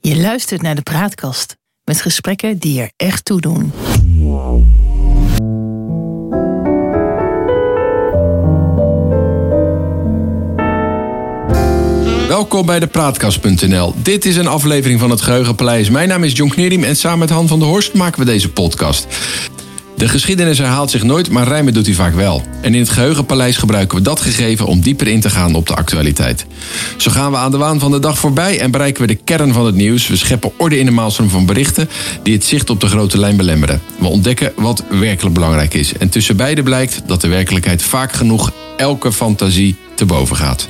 Je luistert naar de Praatkast met gesprekken die er echt toe doen. Welkom bij de Praatkast.nl. Dit is een aflevering van het Geheugenpaleis. Mijn naam is John Knerim en samen met Han van der Horst maken we deze podcast. De geschiedenis herhaalt zich nooit, maar rijmen doet hij vaak wel. En in het Geheugenpaleis gebruiken we dat gegeven om dieper in te gaan op de actualiteit. Zo gaan we aan de waan van de dag voorbij en bereiken we de kern van het nieuws. We scheppen orde in de maalstroom van berichten die het zicht op de grote lijn belemmeren. We ontdekken wat werkelijk belangrijk is. En tussen beide blijkt dat de werkelijkheid vaak genoeg elke fantasie te boven gaat.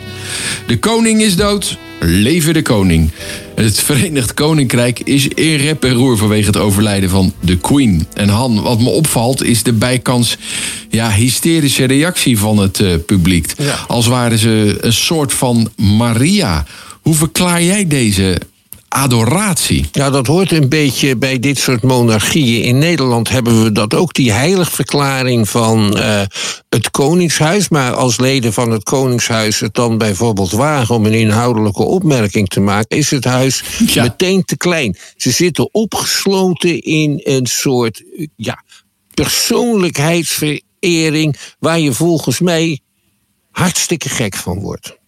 De koning is dood. Leven de koning. Het Verenigd Koninkrijk is in rep en roer vanwege het overlijden van de Queen. En Han, wat me opvalt is de bijkans ja, hysterische reactie van het uh, publiek. Als waren ze een soort van Maria. Hoe verklaar jij deze adoratie. Ja, dat hoort een beetje bij dit soort monarchieën. In Nederland hebben we dat ook, die heiligverklaring van uh, het Koningshuis. Maar als leden van het Koningshuis het dan bijvoorbeeld wagen om een inhoudelijke opmerking te maken, is het huis meteen te klein. Ze zitten opgesloten in een soort ja, persoonlijkheidsverering waar je volgens mij hartstikke gek van wordt.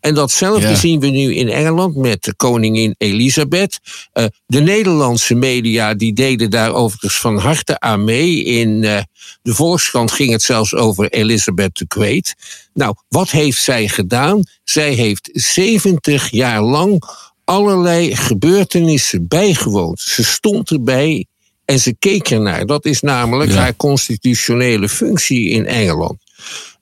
En datzelfde zien we nu in Engeland met de koningin Elisabeth. Uh, de Nederlandse media die deden daar overigens van harte aan mee. In uh, de Volkskrant ging het zelfs over Elisabeth de Kweet. Nou, wat heeft zij gedaan? Zij heeft 70 jaar lang allerlei gebeurtenissen bijgewoond. Ze stond erbij en ze keek ernaar. Dat is namelijk ja. haar constitutionele functie in Engeland.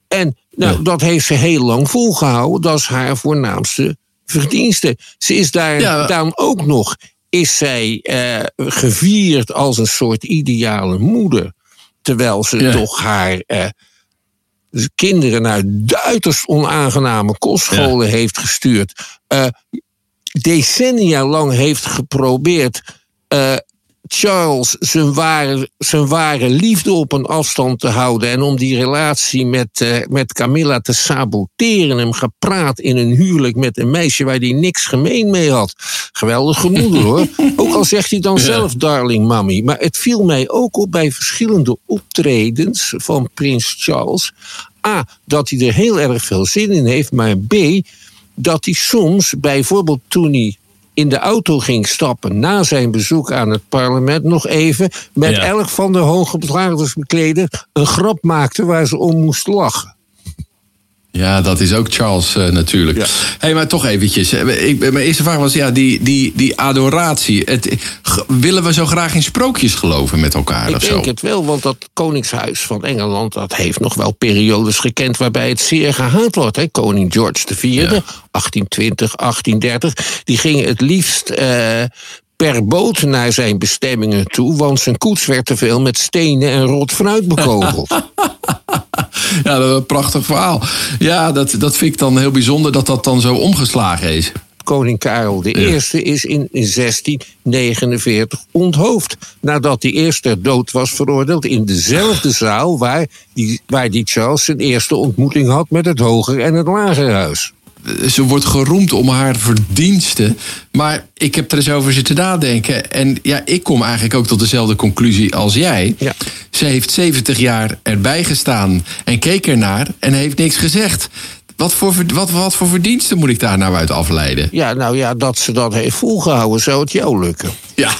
En nou, dat heeft ze heel lang volgehouden. Dat is haar voornaamste verdienste. Ze is daar dan ook nog, is zij eh, gevierd als een soort ideale moeder. Terwijl ze toch haar eh, kinderen naar uiterst onaangename kostscholen heeft gestuurd. Uh, decennia lang heeft geprobeerd uh, Charles zijn ware, zijn ware liefde op een afstand te houden en om die relatie met, uh, met Camilla te saboteren. Hem gepraat in een huwelijk met een meisje waar hij niks gemeen mee had. Geweldige moeder hoor. Ook al zegt hij dan zelf, darling mommy. Maar het viel mij ook op bij verschillende optredens van prins Charles. A, dat hij er heel erg veel zin in heeft, maar B, dat hij soms, bijvoorbeeld toen hij in de auto ging stappen na zijn bezoek aan het parlement nog even met elk van de hooggeplaagdersbekleden een grap maakte waar ze om moest lachen. Ja, dat is ook Charles uh, natuurlijk. Ja. hey, maar toch eventjes. Ik, mijn eerste vraag was, ja, die, die, die adoratie. Het, willen we zo graag in sprookjes geloven met elkaar? Ik of denk zo? het wel, want dat Koningshuis van Engeland... dat heeft nog wel periodes gekend waarbij het zeer gehaat wordt. Hè? Koning George IV, ja. 1820, 1830... die ging het liefst uh, per boot naar zijn bestemmingen toe, want zijn koets werd te veel met stenen en rot fruit bekogeld. ja, dat is een prachtig verhaal. Ja, dat, dat vind ik dan heel bijzonder dat dat dan zo omgeslagen is. Koning Karel I ja. is in 1649 onthoofd. Nadat hij eerst ter dood was veroordeeld in dezelfde zaal waar die, waar die Charles zijn eerste ontmoeting had met het Hoger en het Lagerhuis ze wordt geroemd om haar verdiensten. Maar ik heb er eens over zitten nadenken. En ja, ik kom eigenlijk ook tot dezelfde conclusie als jij. Ja. Ze heeft 70 jaar erbij gestaan en keek ernaar en heeft niks gezegd. Wat voor, wat, wat voor verdiensten moet ik daar nou uit afleiden? Ja, nou ja, dat ze dat heeft volgehouden, zou het jou lukken. Ja,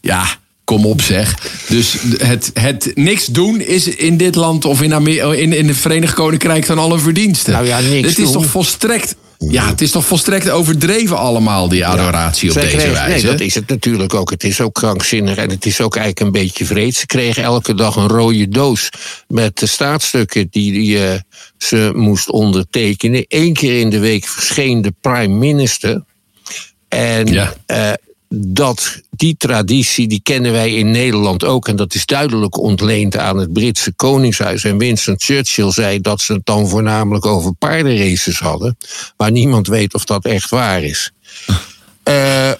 ja. Kom op zeg. Dus het, het niks doen is in dit land of in, Amer in, in het Verenigd Koninkrijk dan al een verdienste. Nou ja, niks Het is doen. toch volstrekt. Ja, het is toch volstrekt overdreven allemaal, die adoratie op deze wijze. Nee, dat is het natuurlijk ook. Het is ook krankzinnig en het is ook eigenlijk een beetje vreed. Ze kregen elke dag een rode doos met de staatsstukken die, die eh, ze moest ondertekenen. Eén keer in de week verscheen de prime minister. En Ja. eh, dat, die traditie die kennen wij in Nederland ook. En dat is duidelijk ontleend aan het Britse Koningshuis. En Winston Churchill zei dat ze het dan voornamelijk over paardenraces hadden. Maar niemand weet of dat echt waar is. Eh,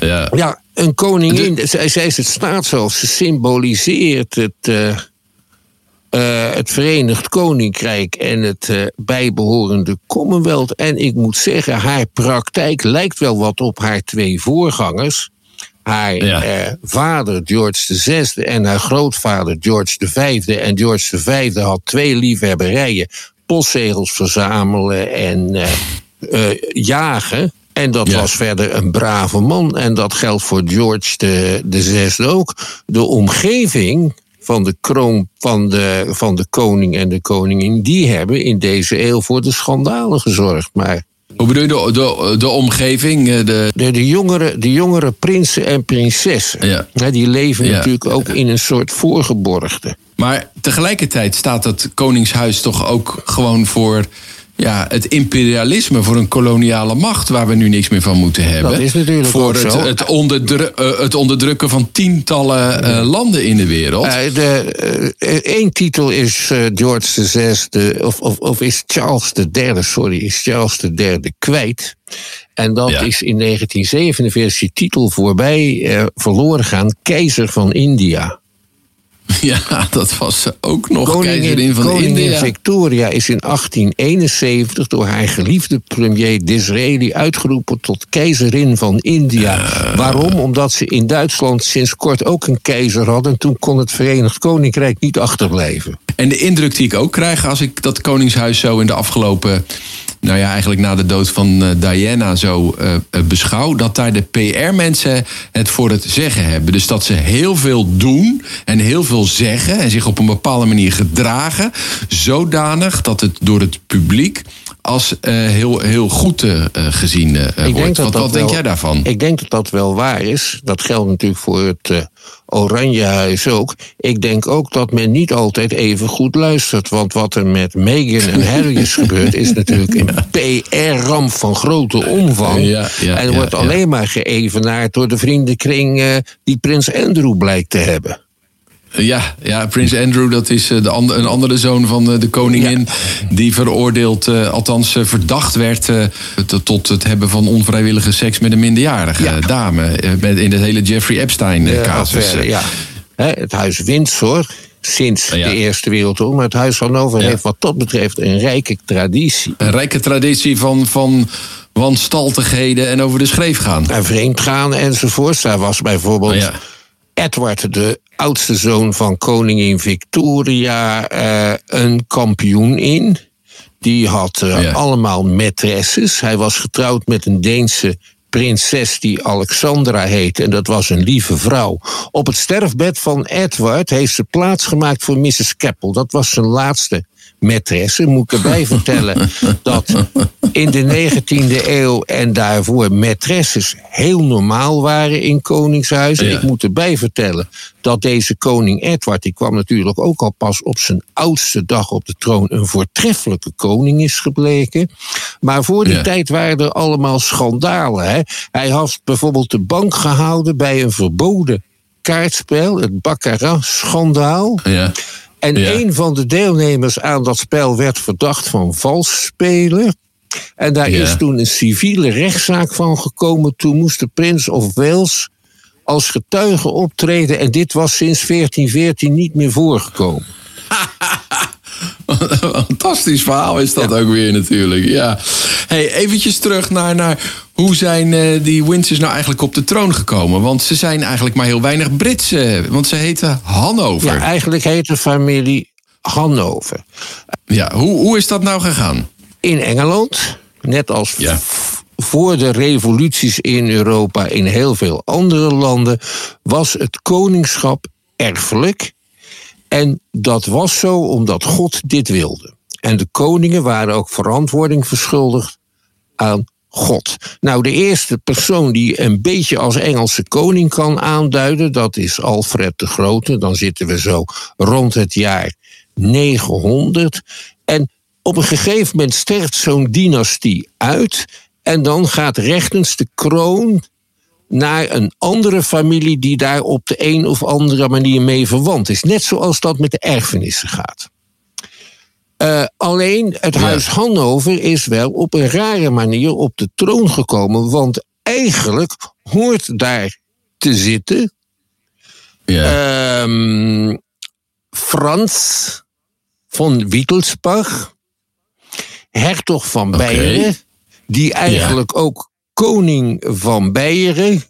Ja. ja, een koningin, zij, zij is het staatshoofd. Ze symboliseert het, eh, uh, het Verenigd Koninkrijk en het uh, bijbehorende Commonwealth. En ik moet zeggen, haar praktijk lijkt wel wat op haar twee voorgangers. Haar ja. uh, vader George VI en haar grootvader George V. En George V had twee liefhebberijen: postzegels verzamelen en jagen. En dat ja. was verder een brave man. En dat geldt voor George de, de Zesde ook. De omgeving van de kroon van de, van de koning en de koningin, die hebben in deze eeuw voor de schandalen gezorgd. Maar hoe bedoel je de, de, de omgeving? eh, De... de, de, jongere, de jongere prinsen en prinsessen, Ja. die leven Ja. natuurlijk ook in een soort voorgeborgde. Maar tegelijkertijd staat het Koningshuis toch ook gewoon voor ja, het imperialisme, voor een koloniale macht waar we nu niks meer van moeten hebben. Dat is natuurlijk voor ook het, zo. Het, onderdru- eh, het onderdrukken van tientallen eh, landen in de wereld. De, eh, titel is George VI, of, of, of is Charles III, sorry, is Charles III kwijt. En dat Ja. is in 1947 is die titel voorbij verloren gaan, keizer van India. ja, dat was ze ook nog keizerin van koningin India. Victoria is in 1871 door haar geliefde premier Disraeli uitgeroepen tot keizerin van India. Waarom? Omdat ze in Duitsland sinds kort ook een keizer hadden. En toen kon het Verenigd Koninkrijk niet achterblijven. En de indruk die ik ook krijg als ik dat Koningshuis zo in de afgelopen. Nou ja, eigenlijk na de dood van eh, Diana zo eh, beschouw. Dat daar de PR-mensen het voor het zeggen hebben. Dus dat ze heel veel doen en heel veel zeggen. En zich op een bepaalde manier gedragen. Zodanig dat het door het publiek als eh, heel, heel goed eh, eh, gezien wordt. wat wat denk wel- jij daarvan? Ik denk dat dat wel waar is. Dat geldt natuurlijk voor het eh, Oranjehuis ook. Ik denk ook dat men niet altijd even goed luistert. Want wat er met Meghan en Harry is gebeurd... is natuurlijk een PR-ramp van grote omvang. Ja, ja, en wordt ja. alleen maar geëvenaard door de vriendenkring... die prins Andrew blijkt te hebben. Ja, ja, Prins Andrew, dat is eh, de and- een andere zoon van eh, de koningin. Die veroordeeld, eh, althans verdacht werd. tot- het hebben van onvrijwillige seks met een minderjarige Ja. dame. met, in het hele Jeffrey Epstein-casus. ja. Het huis Windsor, sinds Ja. de Eerste Wereldoorlog... maar het huis Hannover Ja. heeft wat dat betreft een rijke traditie. Een rijke traditie van, van wanstaltigheden en over de schreef gaan. en vreemd gaan enzovoorts. Daar was bijvoorbeeld Oh ja. Edward, de oudste zoon van koningin Victoria, eh, een kampioen in. Die had eh, Ja. allemaal maîtresses. Hij was getrouwd met een Deense prinses die Alexandra heette. En dat was een lieve vrouw. Op het sterfbed van Edward heeft ze plaatsgemaakt voor Mrs. Keppel. Dat was zijn laatste maîtresse. Moet ik erbij vertellen dat in de 19e eeuw en daarvoor maîtresses heel normaal waren in koningshuizen. Ja. Ik moet erbij vertellen dat deze koning Edward, die kwam natuurlijk ook al pas op zijn oudste dag op de troon, een voortreffelijke koning is gebleken. Maar voor die Ja. tijd waren er allemaal schandalen. Hè? Hij had bijvoorbeeld de bank gehouden bij een verboden kaartspel, het Baccarat-schandaal. Ja. En Ja. een van de deelnemers aan dat spel werd verdacht van vals spelen. En daar Ja. is toen een civiele rechtszaak van gekomen. Toen moest de prins of Wales als getuige optreden. En dit was sinds 1414 niet meer voorgekomen. Fantastisch verhaal is dat ook weer natuurlijk. Ja. Hey, eventjes terug naar, naar hoe zijn eh, die Windsors nou eigenlijk op de troon gekomen? Want ze zijn eigenlijk maar heel weinig Brits. eh, want ze heten Hannover. Ja, eigenlijk heet de familie Hannover. Ja, hoe, hoe is dat nou gegaan? In Engeland, net als Ja. voor de revoluties in Europa in heel veel andere landen, was het koningschap erfelijk. En dat was zo omdat God dit wilde. En de koningen waren ook verantwoording verschuldigd aan God. Nou, de eerste persoon die een beetje als Engelse koning kan aanduiden, dat is Alfred de Grote. Dan zitten we zo rond het jaar 900. En op een gegeven moment sterft zo'n dynastie uit. En dan gaat rechtens de kroon naar een andere familie die daar op de een of andere manier mee verwant is. Net zoals dat met de erfenissen gaat. Eh, alleen het Ja. huis Hannover is wel op een rare manier op de troon gekomen. Want eigenlijk hoort daar te zitten Ja. ehm, Frans van Wittelsbach, hertog van Beieren, die eigenlijk ook koning van Beieren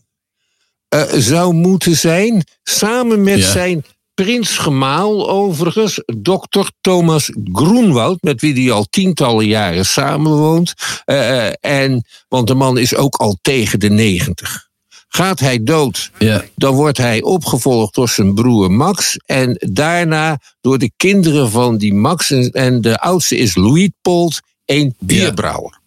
uh, zou moeten zijn, samen met zijn prinsgemaal overigens, dokter Thomas Groenwoud, met wie hij al tientallen jaren samenwoont. Uh, en, want de man is ook al tegen de negentig. Gaat hij dood, ja. dan wordt hij opgevolgd door zijn broer Max. En daarna door de kinderen van die Max. En de oudste is Louis Polt, een bierbrouwer.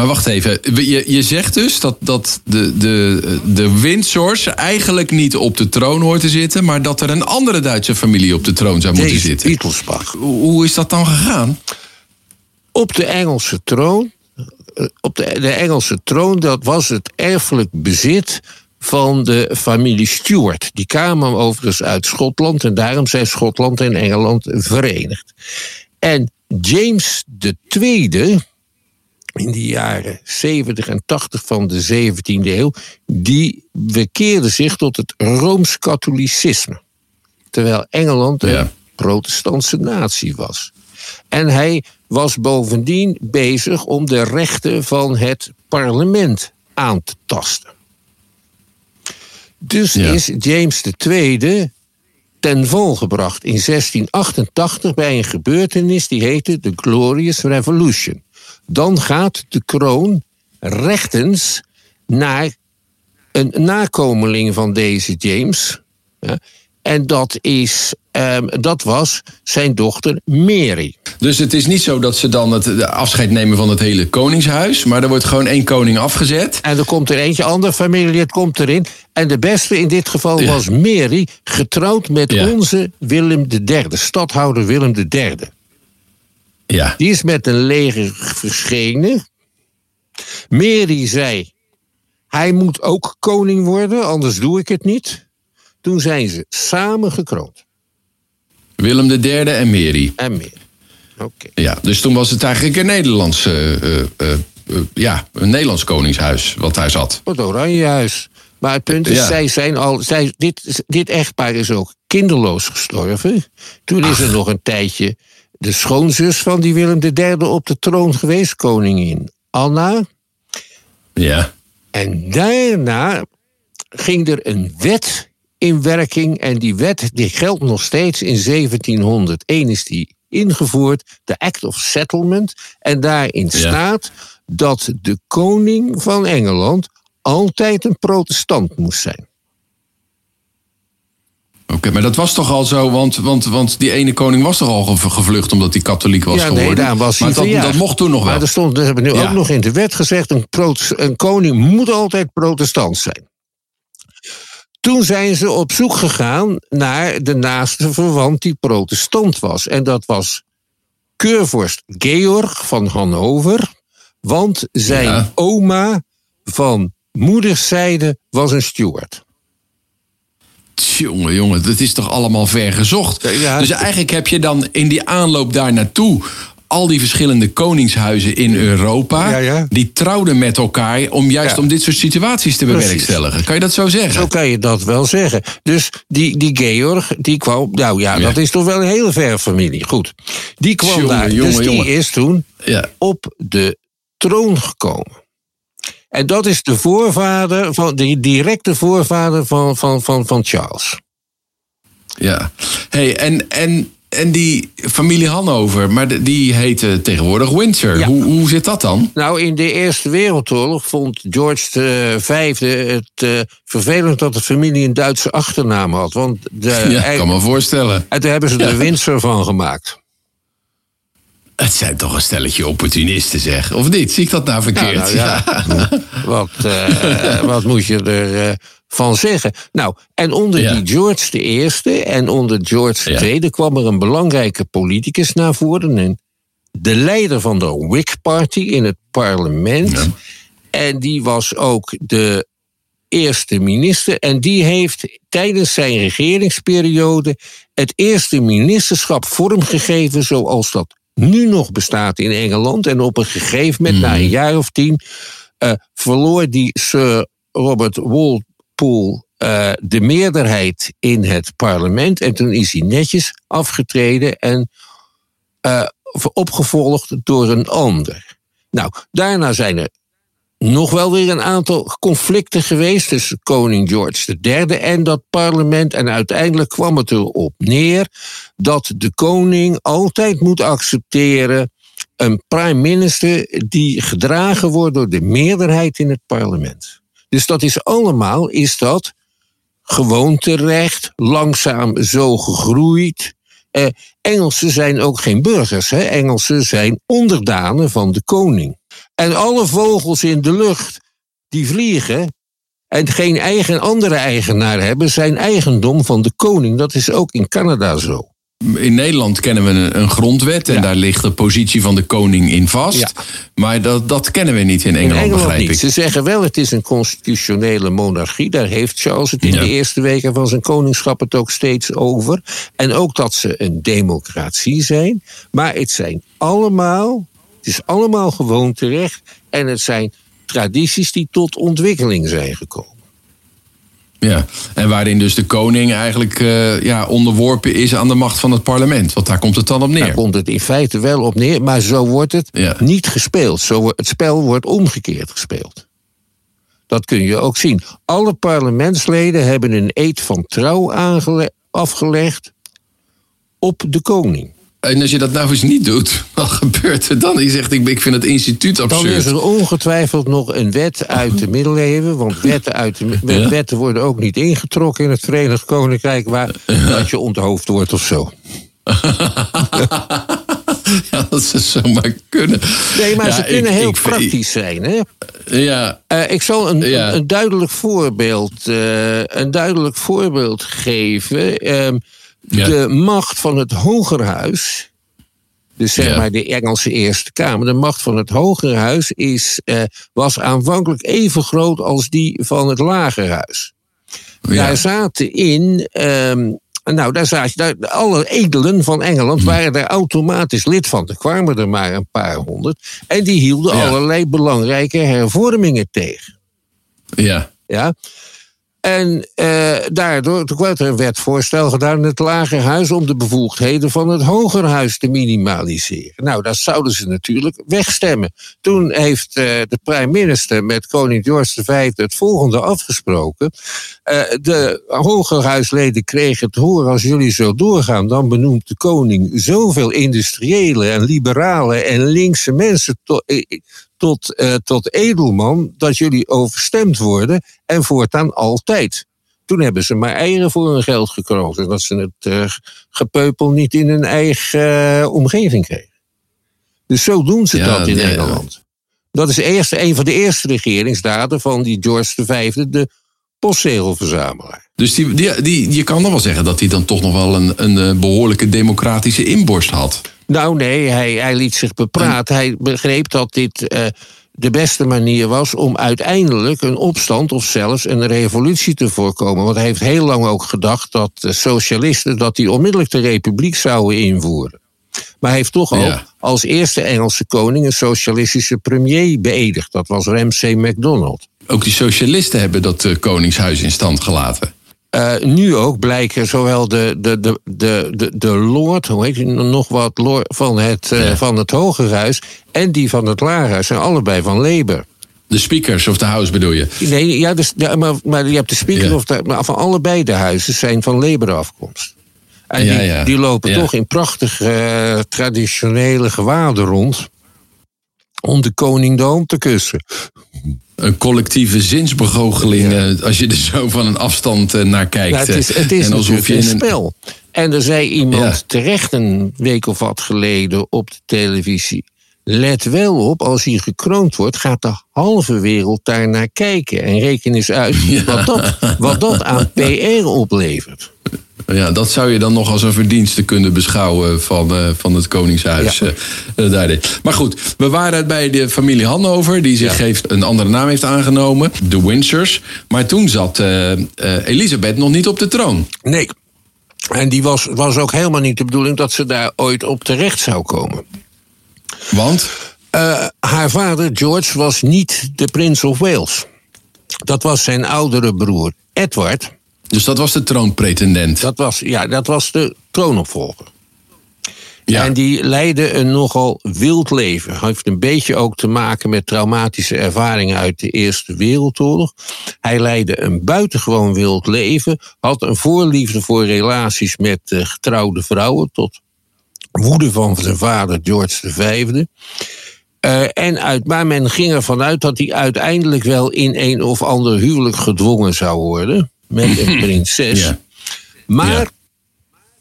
Maar wacht even, je, je zegt dus dat, dat de, de, de Windsors eigenlijk niet op de troon hoort te zitten, maar dat er een andere Duitse familie op de troon zou moeten zitten. Wittelsbach. Hoe, is dat dan gegaan? Op de Engelse troon, eh, op de, de Engelse troon, dat was het erfelijk bezit van de familie Stuart. Die kwamen overigens uit Schotland en daarom zijn Schotland en Engeland verenigd. En James II, in de jaren 70 en 80 van de 17e eeuw, die bekeerde zich tot het rooms-katholicisme. Terwijl Engeland een protestantse natie was. En hij was bovendien bezig om de rechten van het parlement aan te tasten. Dus is James II ten val gebracht in 1688 bij een gebeurtenis die heette de Glorious Revolution dan gaat de kroon rechtens naar een nakomeling van deze James. Ja, en dat, is, um, dat was zijn dochter Mary. Dus het is niet zo dat ze dan het afscheid nemen van het hele koningshuis. Maar er wordt gewoon één koning afgezet. En er komt er eentje andere familie, het komt erin. En de beste in dit geval was Mary, getrouwd met onze Willem III, stadhouder Willem III. Ja. Die is met een leger verschenen. Mary zei: Hij moet ook koning worden, anders doe ik het niet. Toen zijn ze samen gekroond. Willem III en Mary. En Mary. Oké. Ja, dus toen was het eigenlijk een Nederlands, uh, uh, uh, ja, een Nederlands koningshuis wat daar zat. Het Oranjehuis. Maar het punt is, zij zijn al, zij, dit, dit echtpaar is ook kinderloos gestorven. Toen is er nog een tijdje de schoonzus van die Willem III op de troon geweest, koningin Anna. Ja. En daarna ging er een wet in werking. En die wet die geldt nog steeds. In 1701 is die ingevoerd, de Act of Settlement. En daarin staat dat de koning van Engeland altijd een protestant moest zijn. Oké, maar dat was toch al zo, want, want, want die ene koning was toch al gevlucht omdat hij katholiek was ja, geworden? Nee, daar was maar dat, dat, mocht toen nog wel. Maar er stond, dat hebben we nu ook nog in de wet gezegd, een, een koning moet altijd protestant zijn. Toen zijn ze op zoek gegaan naar de naaste verwant die protestant was. En dat was keurvorst Georg van Hannover. Want zijn oma van moederszijde was een steward. Jongen, jongen, dat is toch allemaal ver gezocht. dus eigenlijk heb je dan in die aanloop daar naartoe al die verschillende koningshuizen in Europa. Ja, die trouwden met elkaar om juist om dit soort situaties te bewerkstelligen. Kan je dat zo zeggen? Zo kan je dat wel zeggen. Dus die, die Georg, die kwam. Nou ja, dat is toch wel een hele ver familie. Goed. Die kwam daar. dus die is toen op de troon gekomen. En dat is de voorvader, van, de directe voorvader van, van, van, van Charles. Ja, hey, en, en, en die familie Hannover, maar die heette tegenwoordig Windsor. Hoe, hoe zit dat dan? Nou, in de Eerste Wereldoorlog vond George V het uh, vervelend dat de familie een Duitse achternaam had. Want de, ja, ik kan me voorstellen. En daar hebben ze de Windsor van gemaakt. Het zijn toch een stelletje opportunisten, zeg. Of niet? Zie ik dat nou verkeerd? Ja, nou ja. wat, uh, wat moet je er uh, van zeggen? Nou, en onder die George de Eerste en onder George II kwam er een belangrijke politicus naar voren. En de leider van de Whig Party in het parlement. En die was ook de eerste minister. En die heeft tijdens zijn regeringsperiode het eerste ministerschap vormgegeven zoals dat nu nog bestaat in Engeland. En op een gegeven moment, na een mhm. jaar of tien, uh, verloor die Sir Robert Walpole uh, de meerderheid in het parlement. En toen is hij netjes afgetreden en uh, opgevolgd door een ander. Nou, daarna zijn er nog wel weer een aantal conflicten geweest tussen koning George III en dat parlement. En uiteindelijk kwam het erop neer dat de koning altijd moet accepteren een prime minister die gedragen wordt door de meerderheid in het parlement. Dus dat is allemaal, is dat gewoon terecht, langzaam zo gegroeid. Eh, Engelsen zijn ook geen burgers, hè? Engelsen zijn onderdanen van de koning. En alle vogels in de lucht die vliegen en geen eigen andere eigenaar hebben, zijn eigendom van de koning. Dat is ook in Canada zo. In Nederland kennen we een, een grondwet en daar ligt de positie van de koning in vast. Maar dat, dat kennen we niet in Engeland, in Engeland begrijp niet. ik. Ze zeggen wel het is een constitutionele monarchie. Daar heeft Charles het in de eerste weken van zijn koningschap het ook steeds over. En ook dat ze een democratie zijn. Maar het zijn allemaal, het is allemaal gewoon terecht. En het zijn tradities die tot ontwikkeling zijn gekomen. Ja, en waarin dus de koning eigenlijk uh, ja, onderworpen is aan de macht van het parlement. Want daar komt het dan op neer. Daar komt het in feite wel op neer, maar zo wordt het niet gespeeld. Zo, het spel wordt omgekeerd gespeeld. Dat kun je ook zien. Alle parlementsleden hebben een eed van trouw afgelegd op de koning. En als je dat nou eens niet doet, wat gebeurt er dan? Je zegt, ik, ik vind het instituut absurd. Dan is er ongetwijfeld nog een wet uit de middeleeuwen. Want wetten, uit de, wetten worden ook niet ingetrokken in het Verenigd Koninkrijk... waar dat je onthoofd wordt of zo. ja, dat zou zomaar kunnen. Nee, maar ze kunnen heel praktisch zijn. Hè? Ja. Uh, ik zal een, een, een, duidelijk voorbeeld, uh, een duidelijk voorbeeld geven... De macht van het Hogerhuis. Dus zeg maar de Engelse Eerste Kamer. De macht van het Hogerhuis is, eh, was aanvankelijk even groot als die van het Lagerhuis. Ja. Daar zaten in. Um, nou, daar zaten daar, alle edelen van Engeland hm. waren daar automatisch lid van. Er kwamen er maar een paar honderd. En die hielden allerlei belangrijke hervormingen tegen. Ja. Ja. En eh, daardoor toen werd er een wetvoorstel gedaan in het Lagerhuis om de bevoegdheden van het Hogerhuis te minimaliseren. Nou, dat zouden ze natuurlijk wegstemmen. Toen heeft uh, de prime met koning George V het volgende afgesproken. Uh, de Hogerhuisleden kregen het horen als jullie zo doorgaan, dan benoemt de koning zoveel industriële en liberale en linkse mensen tot, uh, tot edelman dat jullie overstemd worden en voortaan altijd. Toen hebben ze maar eieren voor hun geld gekregen, dat ze het uh, gepeupel niet in hun eigen uh, omgeving kregen. Dus zo doen ze dat in Nederland. Dat is eerst, een van de eerste regeringsdaden van die George V, de postzegelverzamelaar. Dus die, die, die, je kan dan wel zeggen dat hij dan toch nog wel een, een behoorlijke democratische inborst had. Nou nee, hij, hij liet zich bepraten. Hij begreep dat dit uh, de beste manier was om uiteindelijk een opstand of zelfs een revolutie te voorkomen. Want hij heeft heel lang ook gedacht dat de socialisten dat die onmiddellijk de republiek zouden invoeren. Maar hij heeft toch ook als eerste Engelse koning een socialistische premier beëdigd. Dat was Ramsay MacDonald. Ook die socialisten hebben dat uh, koningshuis in stand gelaten. Uh, nu ook blijken zowel de, de, de, de, de, de Lord, hoe heet hij nog wat, Lord, van, het, uh, ja. van het Hogerhuis en die van het Lagerhuis zijn allebei van Labour. De speakers of de house bedoel je? Nee, ja, dus, ja maar, maar je hebt de speaker ja. of de, maar van allebei de huizen zijn van Labour afkomst. En ja, die, die, lopen toch in prachtige uh, traditionele gewaden rond om de koningdom te kussen een collectieve zinsbegoocheling. Ja. als je er zo van een afstand naar kijkt. Nou, het is, het is en alsof je een spel. En er zei iemand ja. terecht een week of wat geleden op de televisie. Let wel op, als hij gekroond wordt, gaat de halve wereld daar naar kijken. En reken eens uit ja. wat, dat, wat dat aan PR oplevert. Ja, dat zou je dan nog als een verdienste kunnen beschouwen van, uh, van het Koningshuis. Ja. Uh, maar goed, we waren bij de familie Hannover, die zich ja. heeft, een andere naam heeft aangenomen, de Windsors. Maar toen zat uh, Elisabeth nog niet op de troon. Nee. En die was, was ook helemaal niet de bedoeling dat ze daar ooit op terecht zou komen. Want? haar vader George was niet de Prince of Wales. Dat was zijn oudere broer Edward. Dus dat was de troonpretendent? Dat was, ja, dat was de troonopvolger. Ja. En die leidde een nogal wild leven. Hij heeft een beetje ook te maken met traumatische ervaringen uit de Eerste Wereldoorlog. Hij leidde een buitengewoon wild leven. Had een voorliefde voor relaties met uh, getrouwde vrouwen. Tot woede van zijn vader George V. Uh, en uit, maar men ging ervan uit dat hij uiteindelijk wel in een of ander huwelijk gedwongen zou worden. Met een prinses. Ja. Maar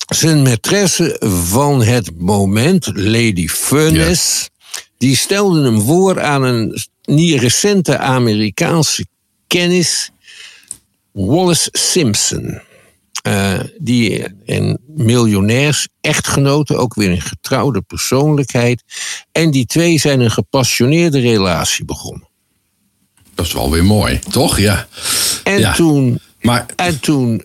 zijn maîtresse van het moment, Lady Furness, die stelde hem voor aan een niet recente Amerikaanse kennis, Wallace Simpson. Uh, die een miljonairs echtgenote, ook weer een getrouwde persoonlijkheid. En die twee zijn een gepassioneerde relatie begonnen. Dat is wel weer mooi, toch? Ja. En, ja. Toen, maar... en toen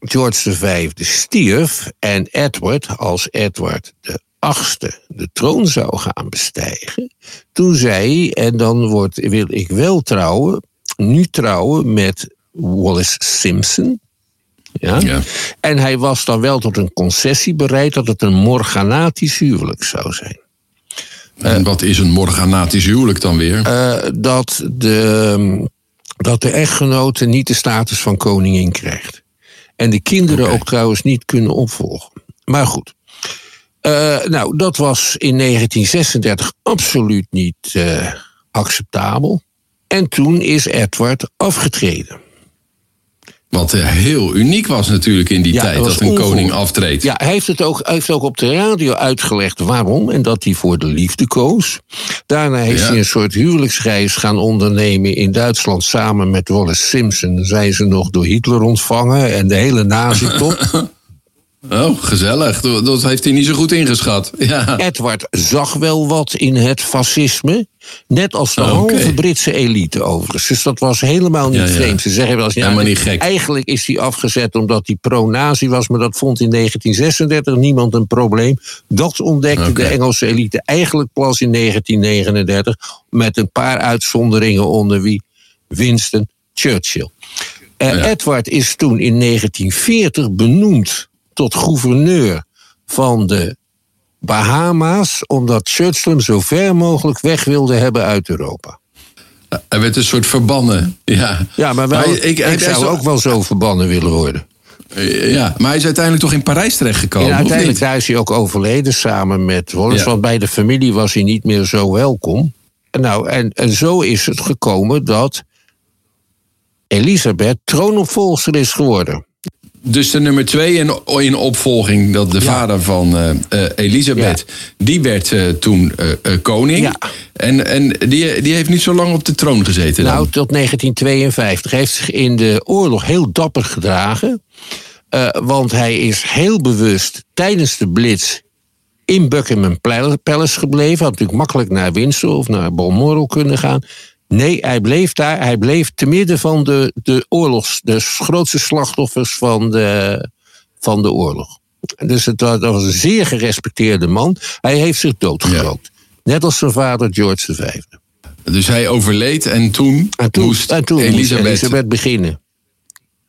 George V stierf en Edward, als Edward de achtste de troon zou gaan bestijgen, toen zei hij, en dan wordt, wil ik wel trouwen, nu trouwen met Wallace Simpson. Ja? ja? En hij was dan wel tot een concessie bereid dat het een morganatisch huwelijk zou zijn. En wat is een morganatisch huwelijk dan weer? Uh, dat, de, dat de echtgenote niet de status van koningin krijgt. En de kinderen ook trouwens niet kunnen opvolgen. Maar goed. Uh, nou, dat was in 1936 absoluut niet uh, acceptabel. En toen is Edward afgetreden. Wat heel uniek was natuurlijk in die tijd, dat, een koning aftreedt. Ja, hij heeft het ook, heeft ook op de radio uitgelegd waarom. En dat hij voor de liefde koos. Daarna heeft hij een soort huwelijksreis gaan ondernemen in Duitsland samen met Wallace Simpson. Zijn ze nog door Hitler ontvangen en de hele nazi-top. Oh, gezellig. Dat heeft hij niet zo goed ingeschat. Ja. Edward zag wel wat in het fascisme. Net als de oh, halve Britse elite overigens. Dus dat was helemaal niet vreemd. Ze zeggen wel eens, ja, niet gek. eigenlijk is hij afgezet omdat hij pro-nazi was. Maar dat vond in 1936 niemand een probleem. Dat ontdekte de Engelse elite eigenlijk pas in 1939. Met een paar uitzonderingen onder wie Winston Churchill. Uh, Edward is toen in 1940 benoemd tot gouverneur van de Bahama's, omdat Churchill hem zo ver mogelijk weg wilde hebben uit Europa. Hij werd een soort verbannen. Ja, ja maar, wel, ik, ik, zou ook wel zo verbannen willen worden. Ja, maar hij is uiteindelijk toch in Parijs terechtgekomen? Ja, uiteindelijk daar is hij ook overleden samen met Wallace. Want bij de familie was hij niet meer zo welkom. Nou, en, en zo is het gekomen dat Elisabeth troonopvolger is geworden. Dus de nummer twee in, in opvolging, dat de vader van uh, uh, Elisabeth, die werd uh, toen koning. Ja. En, en die, die heeft niet zo lang op de troon gezeten. Nou, tot 1952. Hij heeft zich in de oorlog heel dapper gedragen. want hij is heel bewust tijdens de blitz in Buckingham Palace gebleven. Had natuurlijk makkelijk naar Windsor of naar Balmoral kunnen gaan. Nee, hij bleef daar. Hij bleef te midden van de, de oorlogs, de grootste slachtoffers van de, van de oorlog. Dus het was, dat was een zeer gerespecteerde man. Hij heeft zich doodgerookt. Net als zijn vader George V. Dus hij overleed en toen, en toen moest en toen Elisabeth... moest Elisabeth beginnen.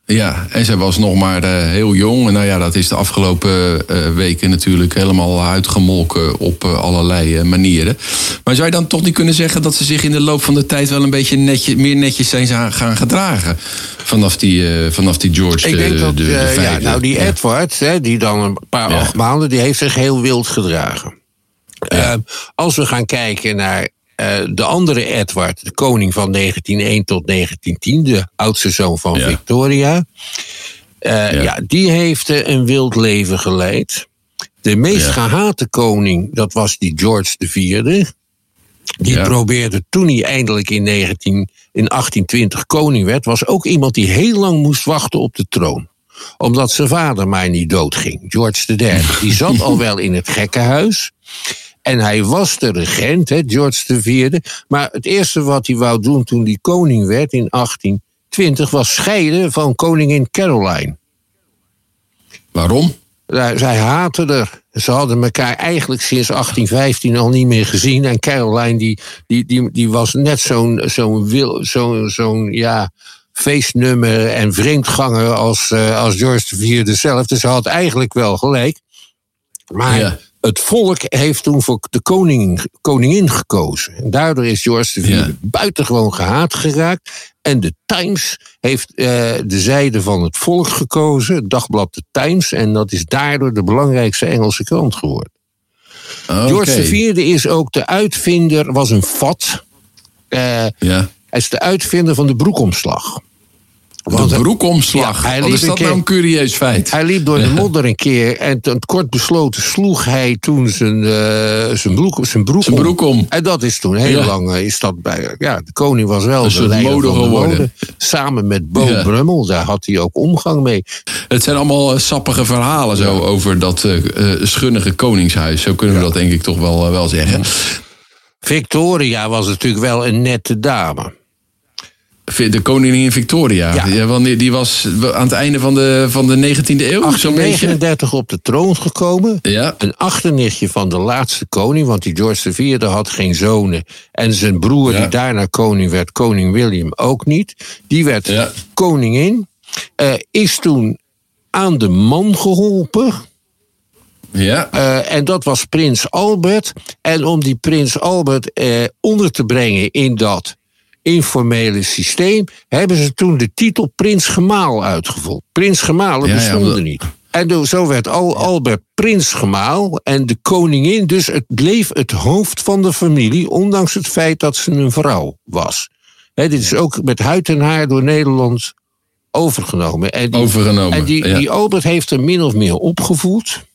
Ja, en zij was nog maar uh, heel jong. En nou ja, dat is de afgelopen uh, weken natuurlijk helemaal uitgemolken op uh, allerlei manieren. Maar zou je dan toch niet kunnen zeggen dat ze zich in de loop van de tijd wel een beetje netje, meer netjes zijn gaan gedragen? Vanaf die, vanaf die George Ik denk dat, de, de ja, nou die Edward, hè, die dan een paar ja. acht maanden, die heeft zich heel wild gedragen. Als we gaan kijken naar de andere Edward, de koning van 1901 tot 1910, de oudste zoon van ja. Victoria. Uh, ja. ja. die heeft uh, een wild leven geleid. De meest gehate koning, dat was die George IV. Die probeerde toen hij eindelijk in, 19, in 1820 koning werd, was ook iemand die heel lang moest wachten op de troon omdat zijn vader maar niet doodging, George III. Die zat al wel in het gekkenhuis. En hij was de regent, hè, George IV. Maar het eerste wat hij wou doen toen hij koning werd in 1820 was scheiden van koningin Caroline. Waarom? Zij haatten er. Ze hadden elkaar eigenlijk sinds 1815 al niet meer gezien. En Caroline die, die, die, die was net zo'n zo'n zo'n zo'n ja, feestnummer en vreemdganger als, uh, als George IV zelf. Dus ze had eigenlijk wel gelijk. Maar ja het volk heeft toen voor de koning, koningin gekozen. En daardoor is George IV Ja. buitengewoon gehaat geraakt. En de Times heeft eh, de zijde van het volk gekozen, het dagblad de Times. En dat is daardoor de belangrijkste Engelse krant geworden. George IV is ook de uitvinder, was een vat. Eh, Ja. hij is de uitvinder van de broekomslag. De Want- broekomslag. Ja, hij Wat liep is dat keer- nou een curieus feit? Hij liep door de modder een keer en ten kort besloten sloeg hij toen zijn, eh, zijn, broek, zijn, broek, Zijn broek om. En dat is toen heel Ja. lang, eh, is dat bij, ja, de koning was wel Een de soort leider mode van de geworden. mode. Samen met Bo Ja. Brummel, daar had hij ook omgang mee. Het zijn allemaal eh, sappige verhalen zo over dat eh, schunnige koningshuis. Zo kunnen we dat denk ik toch wel, wel zeggen. Victoria was natuurlijk wel een nette dame. De koningin Victoria. Ja. Die was aan het einde van de, van de 19e eeuw, zo'n beetje. 1839 op de troon gekomen. Ja. Een achternichtje van de laatste koning, want die George IV had geen zonen. En zijn broer, Ja. die daarna koning werd, koning William ook niet. Die werd Ja. koningin. eh, is toen aan de man geholpen. Ja. eh, en dat was prins Albert. En om die prins Albert eh, onder te brengen in dat informele systeem, hebben ze toen de titel Prins Gemaal uitgevoerd. Prins Gemalen Ja, ja, bestonden omdat- niet. En zo werd Al Albert Prins Gemaal en de koningin, dus het bleef het hoofd van de familie, ondanks het feit dat ze een vrouw was. Hè, dit is ook met huid en haar door Nederland overgenomen. En die, Overgenomen, En die, ja. die Albert heeft er min of meer opgevoed.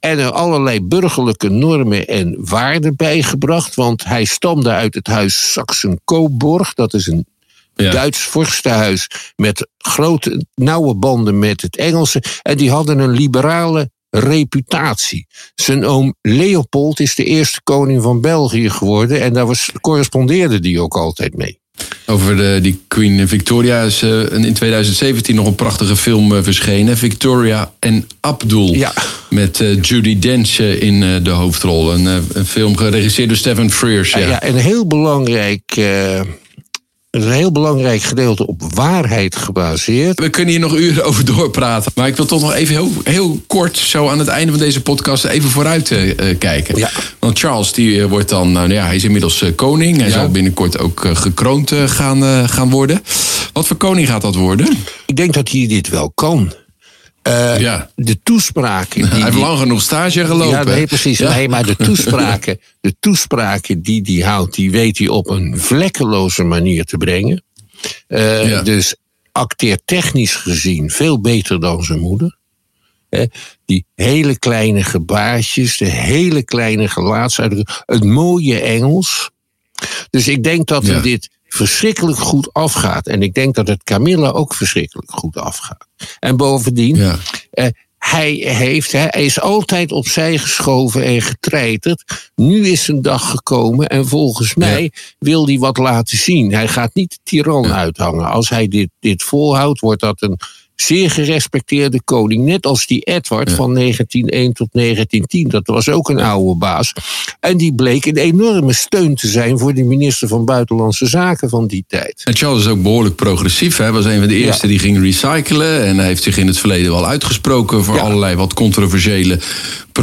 En er allerlei burgerlijke normen en waarden bijgebracht. Want hij stamde uit het huis Saxen-Coburg. Dat is een Ja. Duits vorstenhuis met grote, nauwe banden met het Engelse. En die hadden een liberale reputatie. Zijn oom Leopold is de eerste koning van België geworden. En daar was, correspondeerde die ook altijd mee. Over de, die Queen Victoria is eh, in 2017 nog een prachtige film eh, verschenen. Victoria en Abdul. Ja. Met eh, Judy Dench in de hoofdrol. Een, een film geregisseerd door Stephen Frears. Ja. Ja. ja, een heel belangrijk. Een heel belangrijk gedeelte op waarheid gebaseerd. We kunnen hier nog uren over doorpraten. Maar ik wil toch nog even heel, heel kort, zo aan het einde van deze podcast, even vooruit eh, eh, kijken. Ja. Want Charles, die eh, wordt dan, nou ja, hij is inmiddels koning. Hij Ja. zal binnenkort ook gekroond gaan, gaan worden. Wat voor koning gaat dat worden? Ik denk dat hij dit wel kan. Eh, Ja. De toespraken. Die hij heeft lang genoeg stage gelopen. Ja, nee, precies. Ja. Nee, maar de toespraken, de toespraken die hij houdt, die weet hij op een vlekkeloze manier te brengen. Eh, Ja. Dus acteertechnisch gezien veel beter dan zijn moeder. Die hele kleine gebaartjes, de hele kleine gelaatsuitdrukking, het mooie Engels. Dus ik denk dat Ja. dit verschrikkelijk goed afgaat. En ik denk dat het Camilla ook verschrikkelijk goed afgaat. En bovendien, Ja. eh, hij, heeft, hij is altijd opzij geschoven en getreiterd. Nu is zijn dag gekomen en volgens mij wil hij wat laten zien. Hij gaat niet de tiran uithangen. Als hij dit, dit volhoudt, wordt dat een zeer gerespecteerde koning. Net als die Edward van 1901 tot 1910. Dat was ook een oude baas. En die bleek een enorme steun te zijn voor de minister van Buitenlandse Zaken van die tijd. En Charles is ook behoorlijk progressief. Hij was een van de eerste Ja. die ging recyclen. En hij heeft zich in het verleden wel uitgesproken voor Ja. allerlei wat controversiële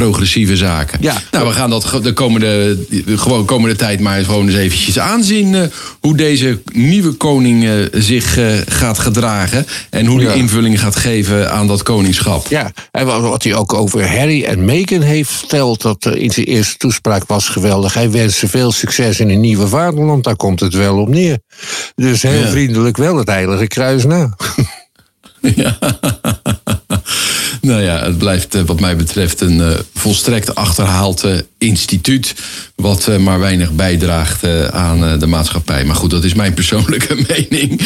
progressieve zaken. Ja. Nou, we gaan dat de komende, de gewoon komende tijd maar eens gewoon eens eventjes aanzien. eh, hoe deze nieuwe koning eh, zich eh, gaat gedragen. En hoe Ja. die invulling gaat geven aan dat koningschap. Ja, en wat hij ook over Harry en Meghan heeft verteld, dat in zijn eerste toespraak was geweldig. Hij wenst ze veel succes in een nieuwe vaderland, daar komt het wel op neer. Dus heel Ja. vriendelijk wel het Heilige Kruis na. Ja. Nou ja, het blijft eh, wat mij betreft een eh, volstrekt achterhaald eh, instituut. Wat maar weinig bijdraagt aan de maatschappij. Maar goed, dat is mijn persoonlijke mening.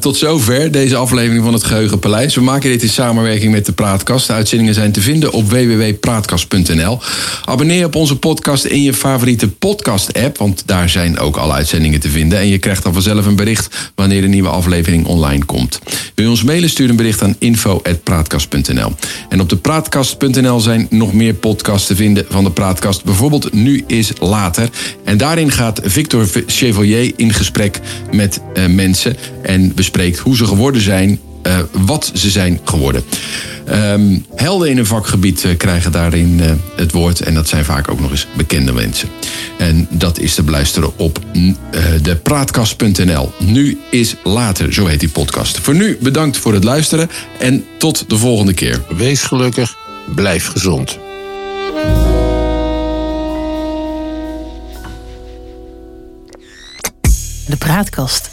Tot zover deze aflevering van het Geheugenpaleis. We maken dit in samenwerking met de Praatkast. De uitzendingen zijn te vinden op www.praatkast.nl. Abonneer op onze podcast in je favoriete podcast-app. Want daar zijn ook alle uitzendingen te vinden. En je krijgt dan vanzelf een bericht wanneer een nieuwe aflevering online komt. Wil je ons mailen, stuur een bericht aan info.praatkast.nl. En op de praatkast.nl zijn nog meer podcasts te vinden van de Praatkast. Bijvoorbeeld Nu is Later. En daarin gaat Victor Chevalier in gesprek met eh, mensen. En bespreekt hoe ze geworden zijn eh, wat ze zijn geworden. Ehm, helden in een vakgebied eh, krijgen daarin eh, het woord. En dat zijn vaak ook nog eens bekende mensen. En dat is te beluisteren op uh, de praatkast.nl. Nu is later, zo heet die podcast. Voor nu bedankt voor het luisteren en tot de volgende keer. Wees gelukkig, blijf gezond. De Praatkast.